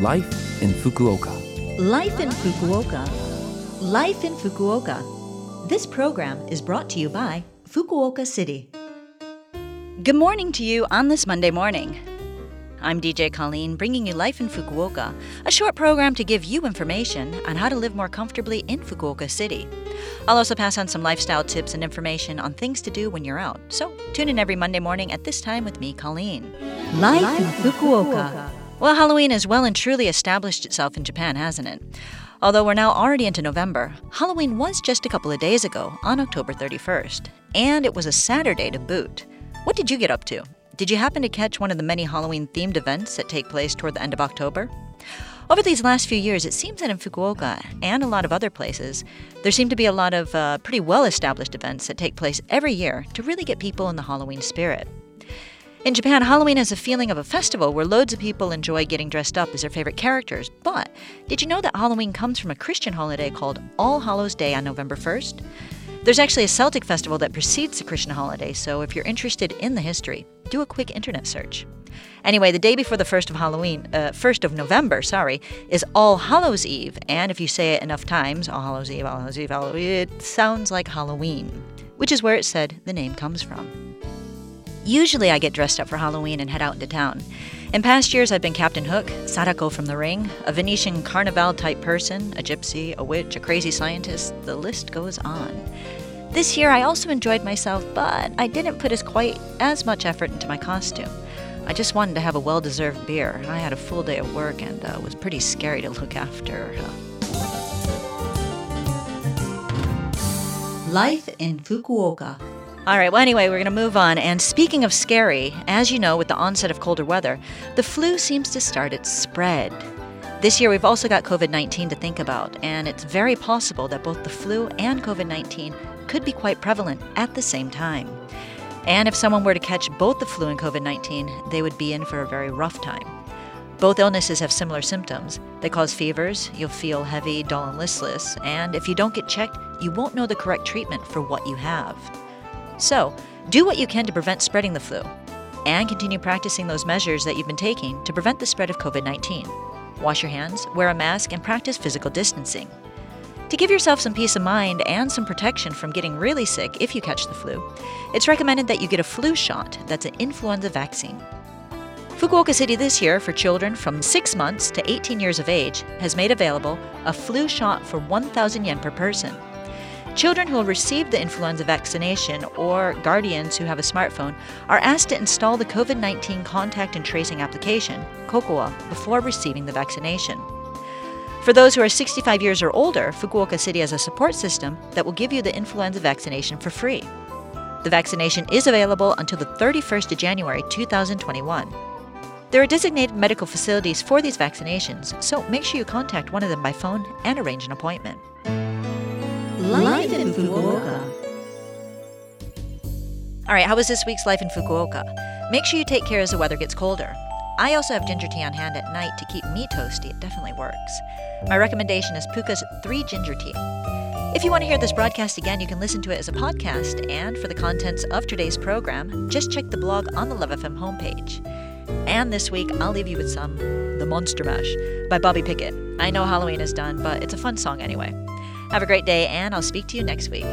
Life in Fukuoka. Life in Fukuoka. Life in Fukuoka. This program is brought to you by Fukuoka City. Good morning to you on this Monday morning. I'm DJ Colleen, bringing you Life in Fukuoka, a short program to give you information on how to live more comfortably in Fukuoka City. I'll also pass on some lifestyle tips and information on things to do when you're out. So tune in every Monday morning at this time with me, Colleen. Life in Fukuoka. Well, Halloween has well and truly established itself in Japan, hasn't it? Although we're now already into November, Halloween was just a couple of days ago on October 31st, and it was a Saturday to boot. What did you get up to? Did you happen to catch one of the many Halloween themed events that take place toward the end of October? Over these last few years, it seems that in Fukuoka and a lot of other places, there seem to be a lot of uh, pretty well established events that take place every year to really get people in the Halloween spirit. In Japan, Halloween has a feeling of a festival where loads of people enjoy getting dressed up as their favorite characters. But did you know that Halloween comes from a Christian holiday called All Hallows Day on November 1st? There's actually a Celtic festival that precedes the Christian holiday, so if you're interested in the history, do a quick internet search. Anyway, the day before the 1st of Halloween, uh, 1st of November, sorry, is All Hallows Eve, and if you say it enough times, All Hallows Eve, All Hallows Eve, All Hallows Eve, it sounds like Halloween, which is where it said the name comes from. Usually I get dressed up for Halloween and head out into town. In past years, I've been Captain Hook, Sadako from The Ring, a Venetian carnival type person, a gypsy, a witch, a crazy scientist, the list goes on. This year, I also enjoyed myself, but I didn't put as quite as much effort into my costume. I just wanted to have a well deserved beer, I had a full day of work and uh, was pretty scary to look after. Life in Fukuoka. All right, well, anyway, we're going to move on. And speaking of scary, as you know, with the onset of colder weather, the flu seems to start its spread. This year, we've also got COVID 19 to think about, and it's very possible that both the flu and COVID 19 could be quite prevalent at the same time. And if someone were to catch both the flu and COVID 19, they would be in for a very rough time. Both illnesses have similar symptoms. They cause fevers, you'll feel heavy, dull, and listless, and if you don't get checked, you won't know the correct treatment for what you have. So, do what you can to prevent spreading the flu, and continue practicing those measures that you've been taking to prevent the spread of COVID 19. Wash your hands, wear a mask, and practice physical distancing. To give yourself some peace of mind and some protection from getting really sick if you catch the flu, it's recommended that you get a flu shot that's an influenza vaccine. Fukuoka City this year, for children from 6 months to 18 years of age, has made available a flu shot for 1,000 yen per person. Children who will receive the influenza vaccination or guardians who have a smartphone are asked to install the COVID 19 contact and tracing application, COCOA, before receiving the vaccination. For those who are 65 years or older, Fukuoka City has a support system that will give you the influenza vaccination for free. The vaccination is available until the 31st of January 2021. There are designated medical facilities for these vaccinations, so make sure you contact one of them by phone and arrange an appointment. Life in Fukuoka. All right, how was this week's life in Fukuoka? Make sure you take care as the weather gets colder. I also have ginger tea on hand at night to keep me toasty. It definitely works. My recommendation is Pukka's 3 Ginger Tea. If you want to hear this broadcast again, you can listen to it as a podcast. And for the contents of today's program, just check the blog on the Love FM homepage. And this week, I'll leave you with some The Monster Mash by Bobby Pickett. I know Halloween is done, but it's a fun song anyway. Have a great day, and I'll speak to you next week.